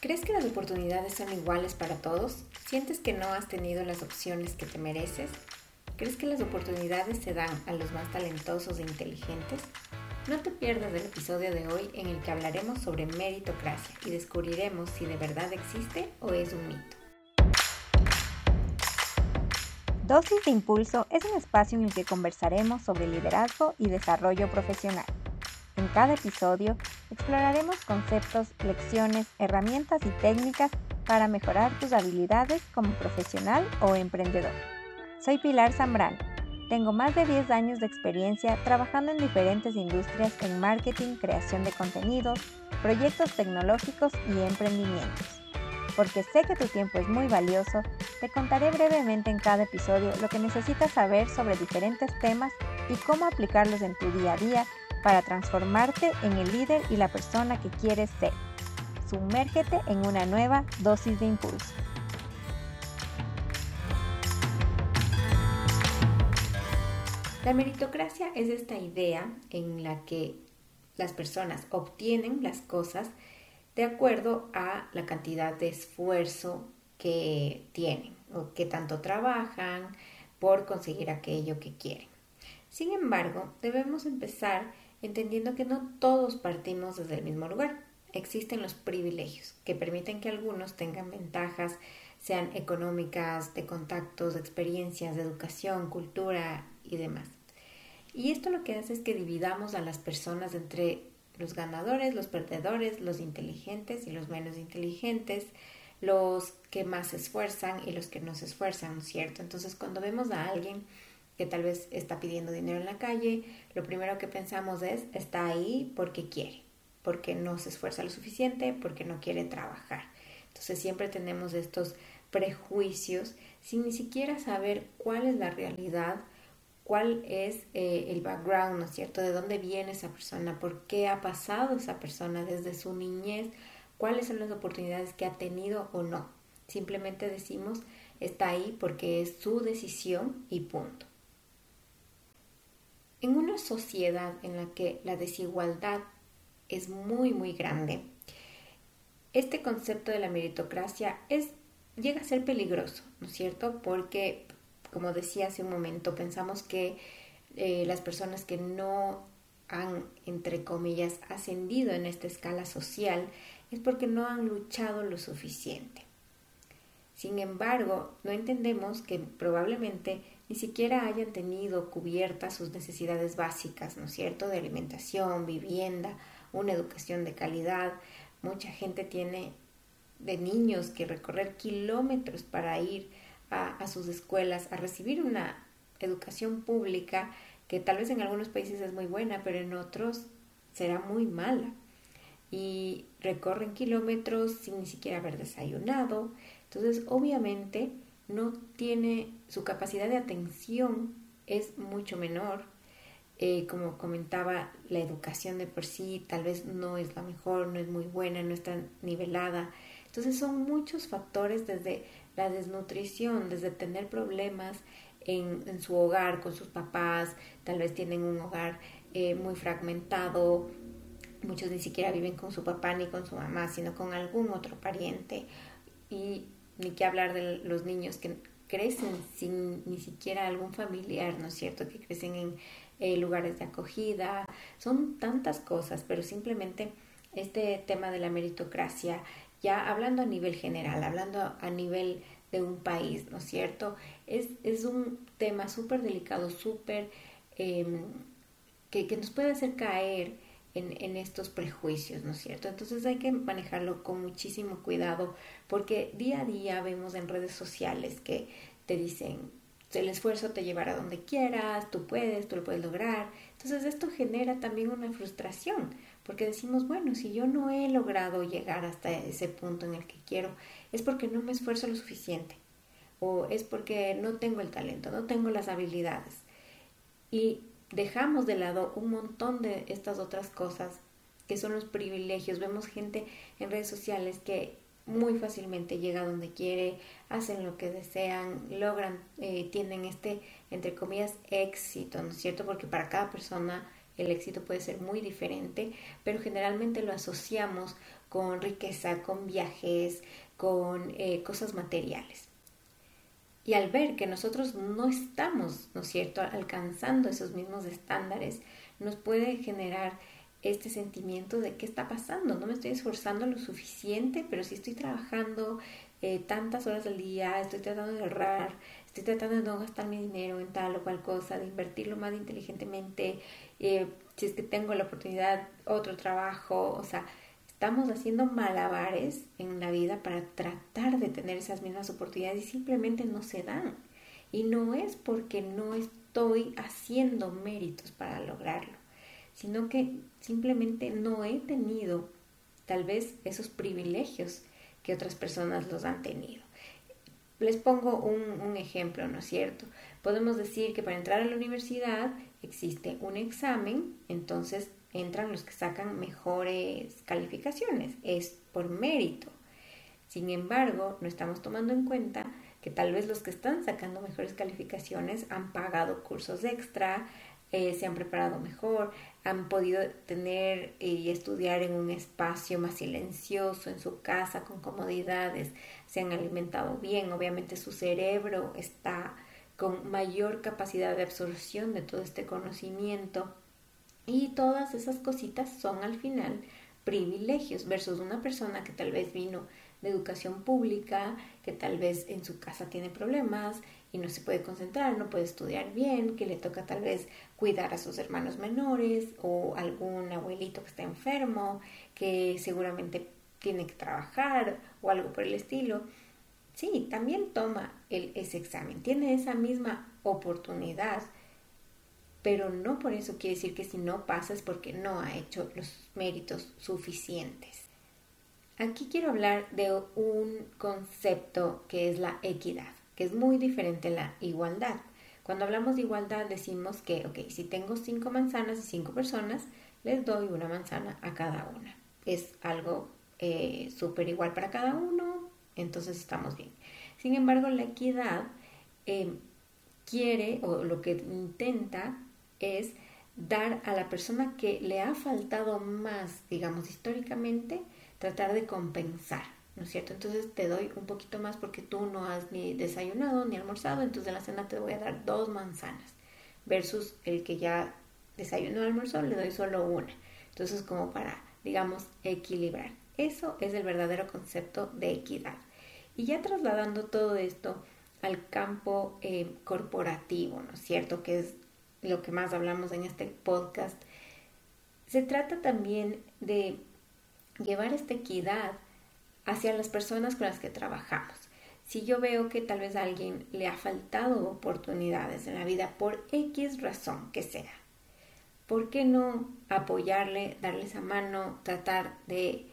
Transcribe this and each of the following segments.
¿Crees que las oportunidades son iguales para todos? ¿Sientes que no has tenido las opciones que te mereces? ¿Crees que las oportunidades se dan a los más talentosos e inteligentes? No te pierdas el episodio de hoy en el que hablaremos sobre meritocracia y descubriremos si de verdad existe o es un mito. Dosis de Impulso es un espacio en el que conversaremos sobre liderazgo y desarrollo profesional. En cada episodio exploraremos conceptos, lecciones, herramientas y técnicas para mejorar tus habilidades como profesional o emprendedor. Soy Pilar Zambrano. Tengo más de 10 años de experiencia trabajando en diferentes industrias en marketing, creación de contenidos, proyectos tecnológicos y emprendimientos. Porque sé que tu tiempo es muy valioso, te contaré brevemente en cada episodio lo que necesitas saber sobre diferentes temas y cómo aplicarlos en tu día a día para transformarte en el líder y la persona que quieres ser. Sumérgete en una nueva dosis de impulso. La meritocracia es esta idea en la que las personas obtienen las cosas de acuerdo a la cantidad de esfuerzo que tienen o que tanto trabajan por conseguir aquello que quieren. Sin embargo, debemos empezar entendiendo que no todos partimos desde el mismo lugar. Existen los privilegios que permiten que algunos tengan ventajas, sean económicas, de contactos, de experiencias, de educación, cultura y demás. Y esto lo que hace es que dividamos a las personas entre los ganadores, los perdedores, los inteligentes y los menos inteligentes, los que más se esfuerzan y los que no se esfuerzan, ¿no es cierto? Entonces, cuando vemos a alguien que tal vez está pidiendo dinero en la calle, lo primero que pensamos es, está ahí porque quiere, porque no se esfuerza lo suficiente, porque no quiere trabajar. Entonces siempre tenemos estos prejuicios sin ni siquiera saber cuál es la realidad, cuál es eh, el background, ¿no es cierto? De dónde viene esa persona, por qué ha pasado esa persona desde su niñez, cuáles son las oportunidades que ha tenido o no. Simplemente decimos, está ahí porque es su decisión y punto. En una sociedad en la que la desigualdad es muy, muy grande, este concepto de la meritocracia es, llega a ser peligroso, ¿no es cierto? Porque, como decía hace un momento, pensamos que eh, las personas que no han, entre comillas, ascendido en esta escala social es porque no han luchado lo suficiente. Sin embargo, no entendemos que probablemente ni siquiera hayan tenido cubiertas sus necesidades básicas, ¿no es cierto?, de alimentación, vivienda, una educación de calidad. Mucha gente tiene de niños que recorrer kilómetros para ir a, a sus escuelas, a recibir una educación pública que tal vez en algunos países es muy buena, pero en otros será muy mala. Y recorren kilómetros sin ni siquiera haber desayunado. Entonces, obviamente, no tiene, su capacidad de atención es mucho menor. Eh, como comentaba, la educación de por sí tal vez no es la mejor, no es muy buena, no está nivelada. Entonces son muchos factores desde la desnutrición, desde tener problemas en, su hogar con sus papás, tal vez tienen un hogar eh, muy fragmentado, muchos ni siquiera viven con su papá ni con su mamá, sino con algún otro pariente. Y ni que hablar de los niños que crecen sin ni siquiera algún familiar, ¿no es cierto? Que crecen en eh, lugares de acogida, son tantas cosas, pero simplemente este tema de la meritocracia, ya hablando a nivel general, hablando a nivel de un país, ¿no es cierto? Es, es un tema súper delicado, súper em, que, que nos puede hacer caer en, estos prejuicios, ¿no es cierto? Entonces hay que manejarlo con muchísimo cuidado porque día a día vemos en redes sociales que te dicen, el esfuerzo te llevará donde quieras, tú puedes, tú lo puedes lograr. Entonces esto genera también una frustración porque decimos, bueno, si yo no he logrado llegar hasta ese punto en el que quiero, es porque no me esfuerzo lo suficiente o es porque no tengo el talento, no tengo las habilidades. Y dejamos de lado un montón de estas otras cosas que son los privilegios. Vemos gente en redes sociales que muy fácilmente llega donde quiere, hacen lo que desean, logran, eh, tienen este, entre comillas, éxito, ¿no es cierto? Porque para cada persona el éxito puede ser muy diferente, pero generalmente lo asociamos con riqueza, con viajes, con eh, cosas materiales. Y al ver que nosotros no estamos, ¿no es cierto?, alcanzando esos mismos estándares, nos puede generar este sentimiento de qué está pasando, no me estoy esforzando lo suficiente, pero si estoy trabajando eh, tantas horas al día, estoy tratando de ahorrar, estoy tratando de no gastar mi dinero en tal o cual cosa, de invertirlo más inteligentemente, eh, si es que tengo la oportunidad, otro trabajo, o sea, estamos haciendo malabares en la vida para tratar de tener esas mismas oportunidades y simplemente no se dan. Y no es porque no estoy haciendo méritos para lograrlo, sino que simplemente no he tenido tal vez esos privilegios que otras personas los han tenido. Les pongo un, un, ejemplo, ¿no es cierto? Podemos decir que para entrar a la universidad existe un examen, entonces entran los que sacan mejores calificaciones, es por mérito. Sin embargo, no estamos tomando en cuenta que tal vez los que están sacando mejores calificaciones han pagado cursos extra, eh, se han preparado mejor, han podido tener y estudiar en un espacio más silencioso, en su casa, con comodidades, se han alimentado bien, obviamente su cerebro está con mayor capacidad de absorción de todo este conocimiento y todas esas cositas son al final privilegios versus una persona que tal vez vino de educación pública, que tal vez en su casa tiene problemas y no se puede concentrar, no puede estudiar bien, que le toca tal vez cuidar a sus hermanos menores o algún abuelito que está enfermo, que seguramente tiene que trabajar o algo por el estilo. Sí, también toma el, ese examen, tiene esa misma oportunidad, pero no por eso quiere decir que si no pasa es porque no ha hecho los méritos suficientes. Aquí quiero hablar de un concepto que es la equidad, que es muy diferente a la igualdad. Cuando hablamos de igualdad decimos que, ok, si tengo cinco manzanas y cinco personas, les doy una manzana a cada una. Es algo eh, súper igual para cada uno, entonces estamos bien. Sin embargo, la equidad eh, quiere o lo que intenta es dar a la persona que le ha faltado más, digamos, históricamente, tratar de compensar, ¿no es cierto? Entonces te doy un poquito más porque tú no has ni desayunado ni almorzado, entonces en la cena te voy a dar dos manzanas, versus el que ya desayunó almorzó, le doy solo una. Entonces como para, digamos, equilibrar. Eso es el verdadero concepto de equidad. Y ya trasladando todo esto al campo eh, corporativo, ¿no es cierto? Que es lo que más hablamos en este podcast. Se trata también de llevar esta equidad hacia las personas con las que trabajamos. Si yo veo que tal vez a alguien le ha faltado oportunidades en la vida por X razón que sea, ¿por qué no apoyarle, darle esa mano, tratar de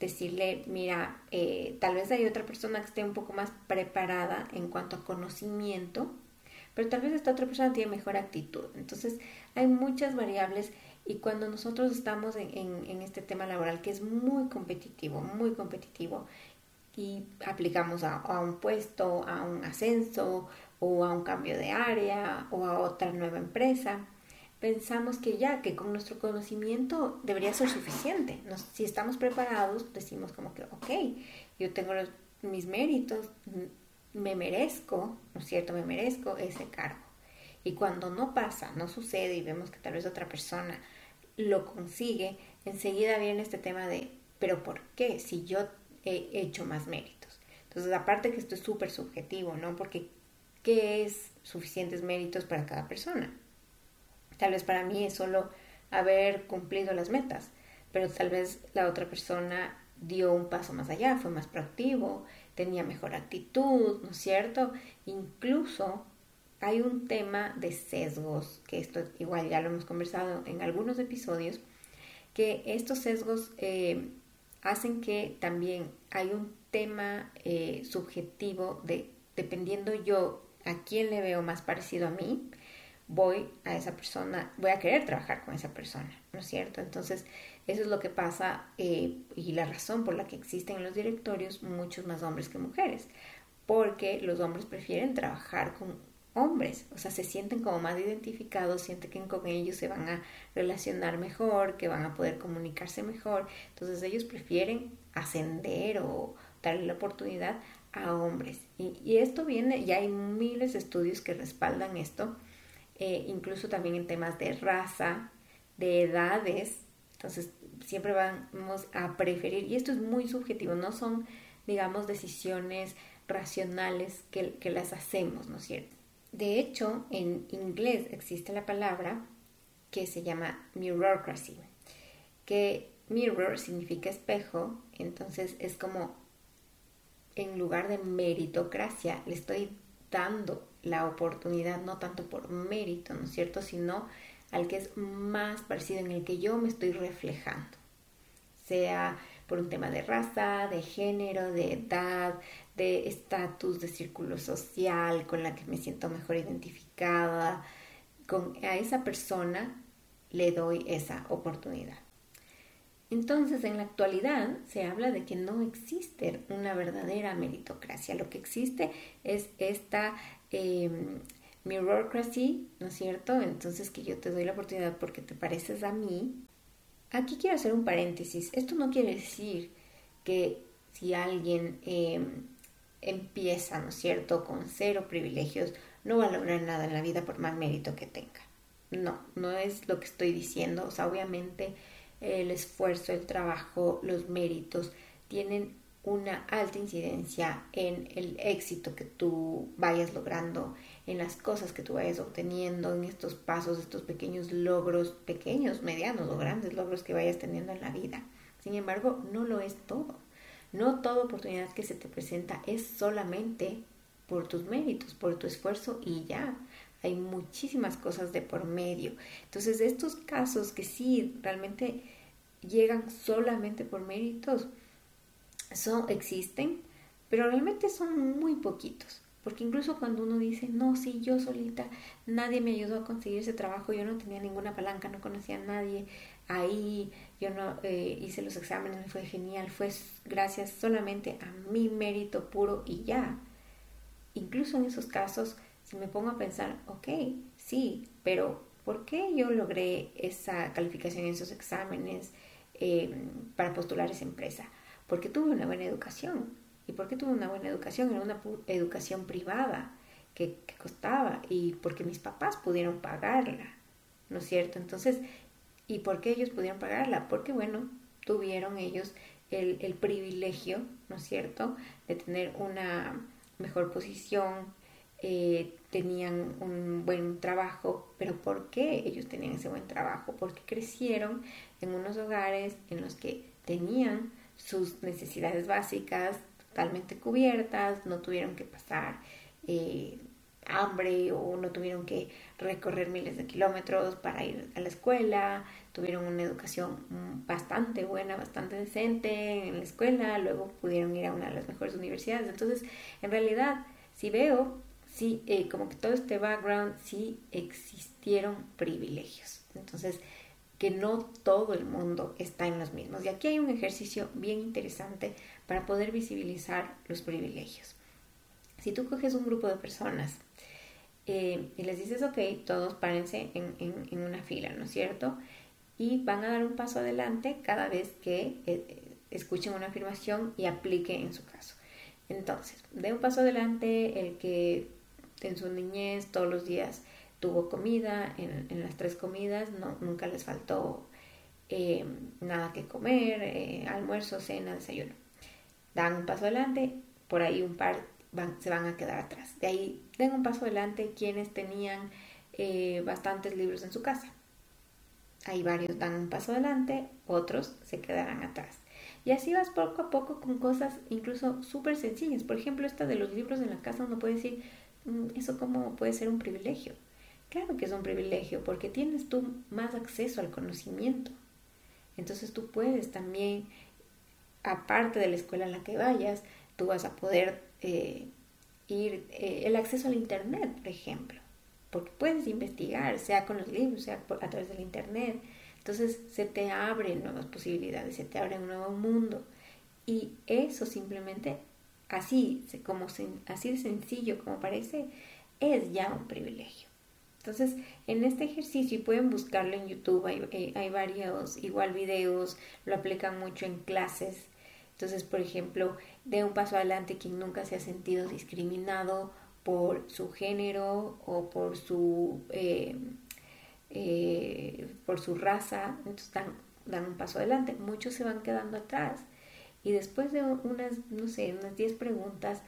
decirle, mira, eh, tal vez hay otra persona que esté un poco más preparada en cuanto a conocimiento, pero tal vez esta otra persona tiene mejor actitud. Entonces, hay muchas variables y cuando nosotros estamos en, este tema laboral que es muy competitivo, muy competitivo, y aplicamos a, un puesto, a un ascenso o a un cambio de área o a otra nueva empresa, pensamos que ya, que con nuestro conocimiento debería ser suficiente. si estamos preparados, decimos como que, ok, yo tengo mis méritos, me merezco, ¿no es cierto? Me merezco ese cargo. Y cuando no pasa, no sucede y vemos que tal vez otra persona lo consigue, enseguida viene este tema de, pero ¿por qué? Si yo he hecho más méritos. Entonces, aparte que esto es súper subjetivo, ¿no? Porque ¿qué es suficientes méritos para cada persona? Tal vez para mí es solo haber cumplido las metas, pero tal vez la otra persona dio un paso más allá, fue más proactivo, tenía mejor actitud, ¿no es cierto? Incluso hay un tema de sesgos, que esto igual ya lo hemos conversado en algunos episodios, que estos sesgos eh, hacen que también hay un tema eh, subjetivo de, dependiendo yo a quién le veo más parecido a mí, voy a esa persona, voy a querer trabajar con esa persona, ¿no es cierto? Entonces, eso es lo que pasa eh, y la razón por la que existen en los directorios muchos más hombres que mujeres, porque los hombres prefieren trabajar con hombres, o sea, se sienten como más identificados, sienten que con ellos se van a relacionar mejor, que van a poder comunicarse mejor, entonces ellos prefieren ascender o darle la oportunidad a hombres. Y, esto viene, ya hay miles de estudios que respaldan esto, eh, incluso también en temas de raza, de edades, entonces siempre vamos a preferir, y esto es muy subjetivo, no son, digamos, decisiones racionales que, que las hacemos, ¿no es cierto? De hecho, en inglés existe la palabra que se llama mirrorcracy, que mirror significa espejo, entonces es como en lugar de meritocracia, le estoy dando la oportunidad, no tanto por mérito, ¿no es cierto?, sino al que es más parecido en el que yo me estoy reflejando, sea por un tema de raza, de género, de edad, de estatus, de círculo social, con la que me siento mejor identificada, con a esa persona le doy esa oportunidad. Entonces, en la actualidad se habla de que no existe una verdadera meritocracia. Lo que existe es esta eh, mirrorcracy, ¿no es cierto? Entonces, que yo te doy la oportunidad porque te pareces a mí. Aquí quiero hacer un paréntesis. Esto no quiere decir que si alguien em, empieza, ¿no es cierto?, con cero privilegios, no va a lograr nada en la vida por más mérito que tenga. No, no es lo que estoy diciendo. O sea, obviamente el esfuerzo, el trabajo, los méritos tienen una alta incidencia en el éxito que tú vayas logrando, en las cosas que tú vayas obteniendo, en estos pasos, estos pequeños logros, pequeños, medianos o grandes logros que vayas teniendo en la vida. Sin embargo, no lo es todo. No toda oportunidad que se te presenta es solamente por tus méritos, por tu esfuerzo y ya. Hay muchísimas cosas de por medio. Entonces, estos casos que sí realmente llegan solamente por méritos, son, existen, pero realmente son muy poquitos. Porque incluso cuando uno dice, no, sí, yo solita, nadie me ayudó a conseguir ese trabajo, yo no tenía ninguna palanca, no conocía a nadie, ahí yo no eh, hice los exámenes, fue genial, fue gracias solamente a mi mérito puro y ya. Incluso en esos casos, si me pongo a pensar, ok, sí, pero ¿por qué yo logré esa calificación en esos exámenes eh, para postular esa empresa? Porque tuve una buena educación. ¿Y por qué tuve una buena educación? Era una educación privada que, costaba y porque mis papás pudieron pagarla, ¿no es cierto? Entonces, ¿Y por qué ellos pudieron pagarla? Porque, bueno, tuvieron ellos el, el privilegio, ¿no es cierto?, de tener una mejor posición, eh, tenían un buen trabajo, pero ¿por qué ellos tenían ese buen trabajo? Porque crecieron en unos hogares en los que tenían sus necesidades básicas totalmente cubiertas, no tuvieron que pasar eh, hambre o no tuvieron que recorrer miles de kilómetros para ir a la escuela, tuvieron una educación bastante buena, bastante decente en la escuela, luego pudieron ir a una de las mejores universidades. Entonces, en realidad, si veo, sí, eh, como que todo este background, sí existieron privilegios. Entonces, que no todo el mundo está en los mismos. Y aquí hay un ejercicio bien interesante para poder visibilizar los privilegios. Si tú coges un grupo de personas eh, y les dices, ok, todos párense en, una fila, ¿no es cierto? Y van a dar un paso adelante cada vez que eh, escuchen una afirmación y aplique en su caso. Entonces, de un paso adelante el que en su niñez todos los días tuvo comida, en, en las tres comidas no, nunca les faltó eh, nada que comer, almuerzo, cena, desayuno. Dan un paso adelante, por ahí un par se van a quedar atrás. De ahí den un paso adelante quienes tenían eh, bastantes libros en su casa. Hay varios dan un paso adelante, otros se quedarán atrás. Y así vas poco a poco con cosas incluso súper sencillas. Por ejemplo, esta de los libros en la casa, uno puede decir, mm, ¿eso cómo puede ser un privilegio? Claro que es un privilegio porque tienes tú más acceso al conocimiento. Entonces tú puedes también, aparte de la escuela en la que vayas, tú vas a poder eh, ir, eh, el acceso al Internet, por ejemplo, porque puedes investigar, sea con los libros, sea a través del Internet. Entonces se te abren nuevas posibilidades, se te abre un nuevo mundo. Y eso simplemente, así, como, así de sencillo como parece, es ya un privilegio. Entonces, en este ejercicio, y pueden buscarlo en YouTube, hay, eh, hay varios igual videos, lo aplican mucho en clases. Entonces, por ejemplo, de un paso adelante quien nunca se ha sentido discriminado por su género o por su, eh, eh, por su raza, entonces dan, dan, un paso adelante. Muchos se van quedando atrás. Y después de unas, no sé, unas 10 preguntas,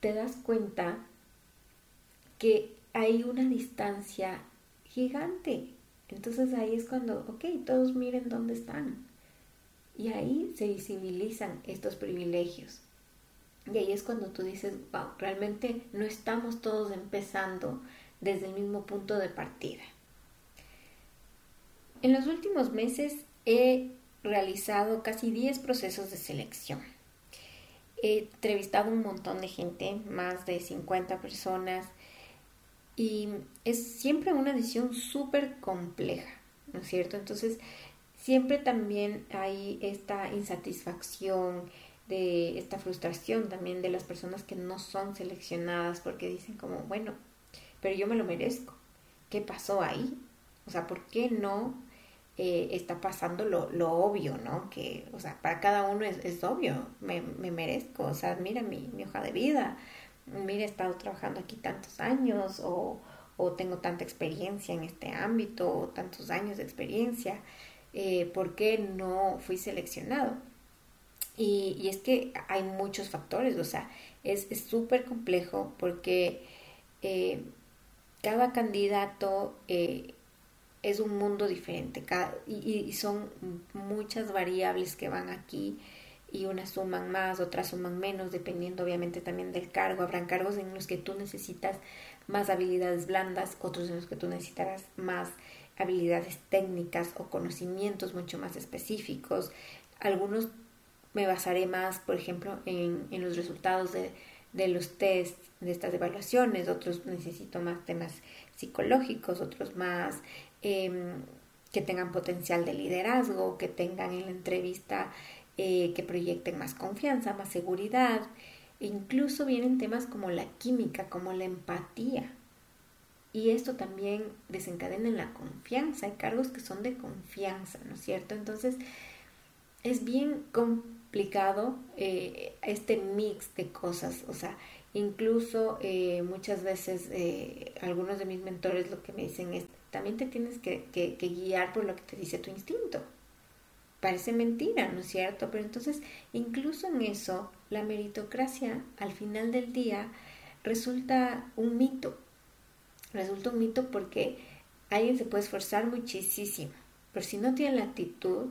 te das cuenta que hay una distancia gigante. Entonces ahí es cuando, ok, todos miren dónde están. Y ahí se visibilizan estos privilegios. Y ahí es cuando tú dices, wow, realmente no estamos todos empezando desde el mismo punto de partida. En los últimos meses he realizado casi 10 procesos de selección. He entrevistado un montón de gente, más de 50 personas, y es siempre una decisión súper compleja, ¿no es cierto? Entonces, siempre también hay esta insatisfacción, de esta frustración también de las personas que no son seleccionadas porque dicen como, bueno, pero yo me lo merezco. ¿Qué pasó ahí? O sea, ¿por qué no eh, está pasando lo, lo, obvio, ¿no? Que, o sea, para cada uno es, es obvio, me, me, merezco, o sea, mira mi, mi hoja de vida, mira, he estado trabajando aquí tantos años o, o tengo tanta experiencia en este ámbito o tantos años de experiencia, eh, ¿por qué no fui seleccionado? Y, y, es que hay muchos factores, o sea, es súper complejo porque eh, cada candidato eh, es un mundo diferente y, son muchas variables que van aquí y unas suman más, otras suman menos, dependiendo obviamente también del cargo. Habrán cargos en los que tú necesitas más habilidades blandas, otros en los que tú necesitarás más habilidades técnicas o conocimientos mucho más específicos. Algunos me basaré más, por ejemplo, en, en los resultados de, de los test, de estas evaluaciones, otros necesito más temas psicológicos, otros más eh, que tengan potencial de liderazgo, que tengan en la entrevista eh, que proyecten más confianza, más seguridad. E incluso vienen temas como la química, como la empatía. Y esto también desencadena en la confianza. Hay cargos que son de confianza, ¿no es cierto? Entonces, es bien complicado eh, este mix de cosas. O sea, incluso eh, muchas veces algunos de mis mentores lo que me dicen es, también te tienes que, que guiar por lo que te dice tu instinto parece mentira, ¿no es cierto? Pero entonces, incluso en eso, la meritocracia al final del día resulta un mito. Resulta un mito porque alguien se puede esforzar muchísimo, pero si no tiene la actitud,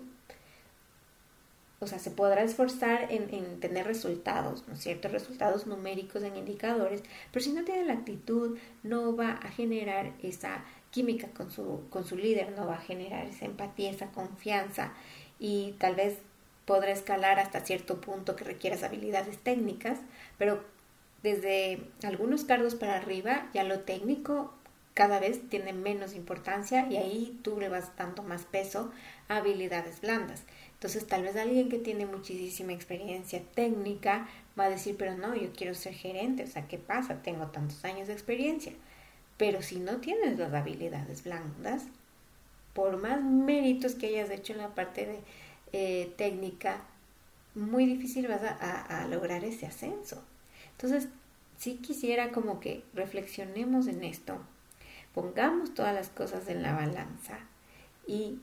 o sea, se podrá esforzar en, en, tener resultados, ¿no es cierto? Resultados numéricos en indicadores, pero si no tiene la actitud, no va a generar esa química con su, con su líder, no va a generar esa empatía, esa confianza, y tal vez podrá escalar hasta cierto punto que requieras habilidades técnicas, pero desde algunos cargos para arriba ya lo técnico cada vez tiene menos importancia y ahí tú le vas dando más peso a habilidades blandas. Entonces tal vez alguien que tiene muchísima experiencia técnica va a decir, pero no, yo quiero ser gerente, o sea, ¿qué pasa? Tengo tantos años de experiencia. Pero si no tienes las habilidades blandas, por más méritos que hayas hecho en la parte de eh, técnica, muy difícil vas a, lograr ese ascenso. Entonces, sí quisiera como que reflexionemos en esto, pongamos todas las cosas en la balanza y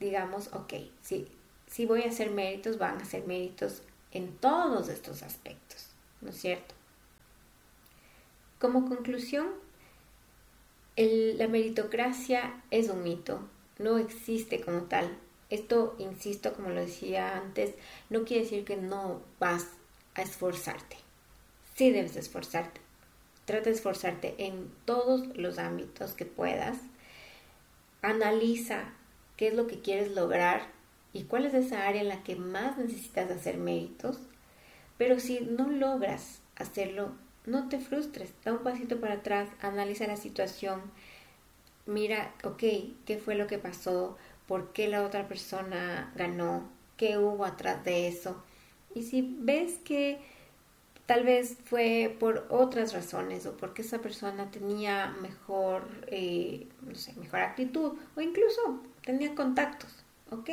digamos, ok, si, si voy a hacer méritos, van a ser méritos en todos estos aspectos, ¿no es cierto? Como conclusión, la meritocracia es un mito, no existe como tal. Esto, insisto, como lo decía antes, no quiere decir que no vas a esforzarte. Sí debes esforzarte. Trata de esforzarte en todos los ámbitos que puedas. Analiza qué es lo que quieres lograr y cuál es esa área en la que más necesitas hacer méritos. Pero si no logras hacerlo, no te frustres, da un pasito para atrás, analiza la situación, mira, ok, ¿qué fue lo que pasó? ¿Por qué la otra persona ganó? ¿Qué hubo atrás de eso? Y si ves que tal vez fue por otras razones o porque esa persona tenía mejor, eh, no sé, mejor actitud o incluso tenía contactos. Ok,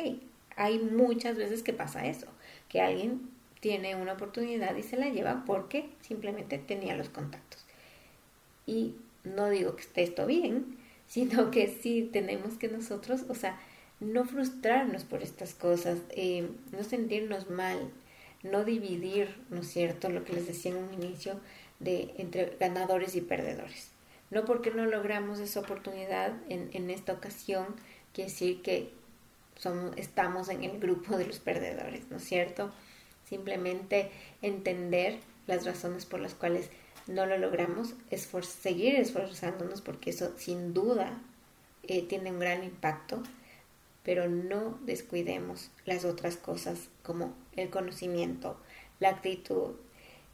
hay muchas veces que pasa eso, que alguien tiene una oportunidad y se la lleva porque simplemente tenía los contactos. Y no digo que esté esto bien, sino que sí tenemos que nosotros, o sea, no frustrarnos por estas cosas, eh, no sentirnos mal, no dividir, ¿no es cierto?, lo que les decía en un inicio, de entre ganadores y perdedores. No porque no logramos esa oportunidad en, en esta ocasión, quiere decir que somos, estamos en el grupo de los perdedores, ¿no es cierto? Simplemente entender las razones por las cuales no lo logramos, seguir esforzándonos porque eso sin duda eh, tiene un gran impacto, pero no descuidemos las otras cosas como el conocimiento, la actitud,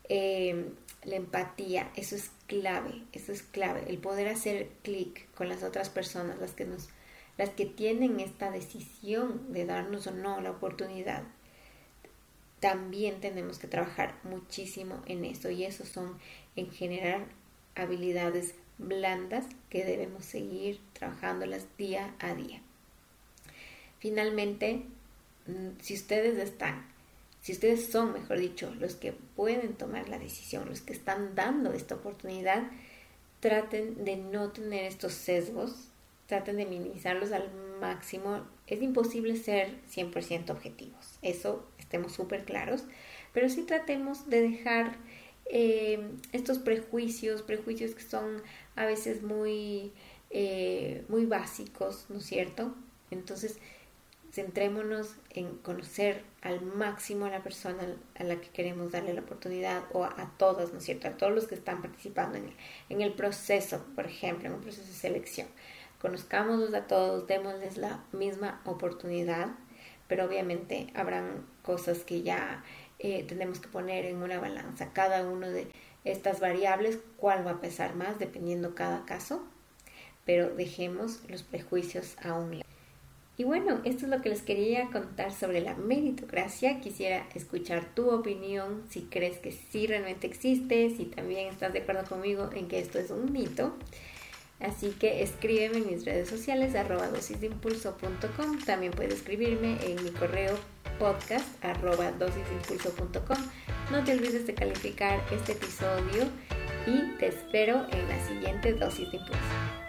em, la empatía, eso es clave, eso es clave, el poder hacer clic con las otras personas, las que nos, las que tienen esta decisión de darnos o no la oportunidad. También tenemos que trabajar muchísimo en eso y eso son en generar habilidades blandas que debemos seguir trabajándolas día a día. Finalmente, mm, si ustedes están, si ustedes son, mejor dicho, los que pueden tomar la decisión, los que están dando esta oportunidad, traten de no tener estos sesgos, traten de minimizarlos al máximo. Es imposible ser 100% objetivos, eso estemos súper claros, pero sí tratemos de dejar eh, estos prejuicios, prejuicios que son a veces muy, eh, muy básicos, ¿no es cierto? Entonces, centrémonos en conocer al máximo a la persona a la que queremos darle la oportunidad o a, todos, ¿no es cierto? A todos los que están participando en el, en el proceso, por ejemplo, en un proceso de selección. Conozcámoslos a todos, démosles la misma oportunidad, pero obviamente habrán cosas que ya eh, tenemos que poner en una balanza cada una de estas variables, cuál va a pesar más dependiendo cada caso, pero dejemos los prejuicios a un lado. Y bueno, esto es lo que les quería contar sobre la meritocracia. Quisiera escuchar tu opinión, si crees que sí realmente existe, si también estás de acuerdo conmigo en que esto es un mito. Así que escríbeme en mis redes sociales arroba dosisdeimpulso.com. También puedes escribirme en mi correo podcast arroba. No te olvides de calificar este episodio y te espero en la siguiente dosis de impulso.